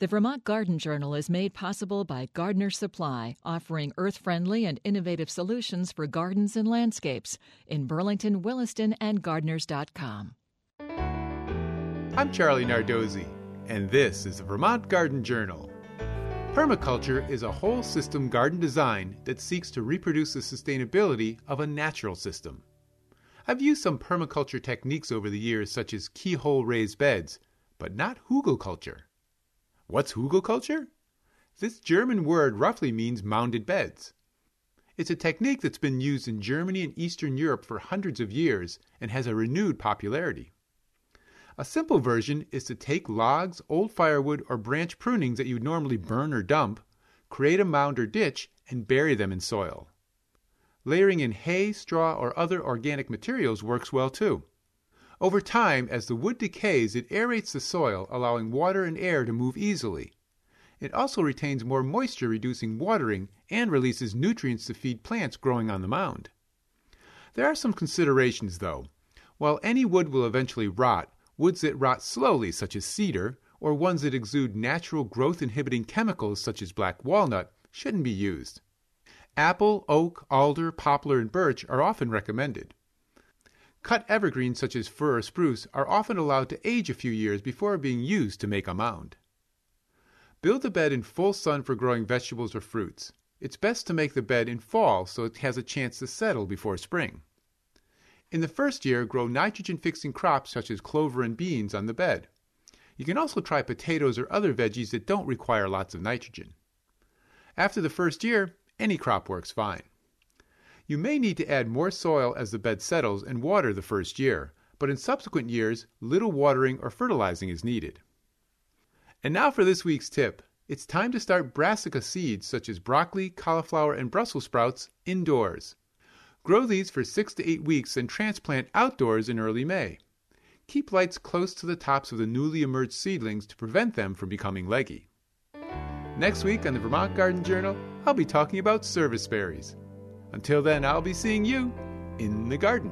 The Vermont Garden Journal is made possible by Gardener's Supply, offering earth friendly and innovative solutions for gardens and landscapes in Burlington, Williston, and gardeners.com. I'm Charlie Nardozzi, and this is the Vermont Garden Journal. Permaculture is a whole system garden design that seeks to reproduce the sustainability of a natural system. I've used some permaculture techniques over the years, such as keyhole raised beds, but not hugelkultur. What's hugelkultur? This German word roughly means mounded beds. It's a technique that's been used in Germany and Eastern Europe for hundreds of years and has a renewed popularity. A simple version is to take logs, old firewood, or branch prunings that you would normally burn or dump, create a mound or ditch, and bury them in soil. Layering in hay, straw, or other organic materials works well too. Over time, as the wood decays, it aerates the soil, allowing water and air to move easily. It also retains more moisture, reducing watering, and releases nutrients to feed plants growing on the mound. There are some considerations, though. While any wood will eventually rot, woods that rot slowly, such as cedar, or ones that exude natural growth inhibiting chemicals, such as black walnut, shouldn't be used. Apple, oak, alder, poplar, and birch are often recommended. Cut evergreens such as fir or spruce are often allowed to age a few years before being used to make a mound. Build the bed in full sun for growing vegetables or fruits. It's best to make the bed in fall so it has a chance to settle before spring. In the first year, grow nitrogen fixing crops such as clover and beans on the bed. You can also try potatoes or other veggies that don't require lots of nitrogen. After the first year, any crop works fine. You may need to add more soil as the bed settles and water the first year, but in subsequent years, little watering or fertilizing is needed. And now for this week's tip. It's time to start brassica seeds such as broccoli, cauliflower, and Brussels sprouts indoors. Grow these for six to eight weeks and transplant outdoors in early May. Keep lights close to the tops of the newly emerged seedlings to prevent them from becoming leggy. Next week on the Vermont Garden Journal, I'll be talking about service berries. Until then, I'll be seeing you in the garden.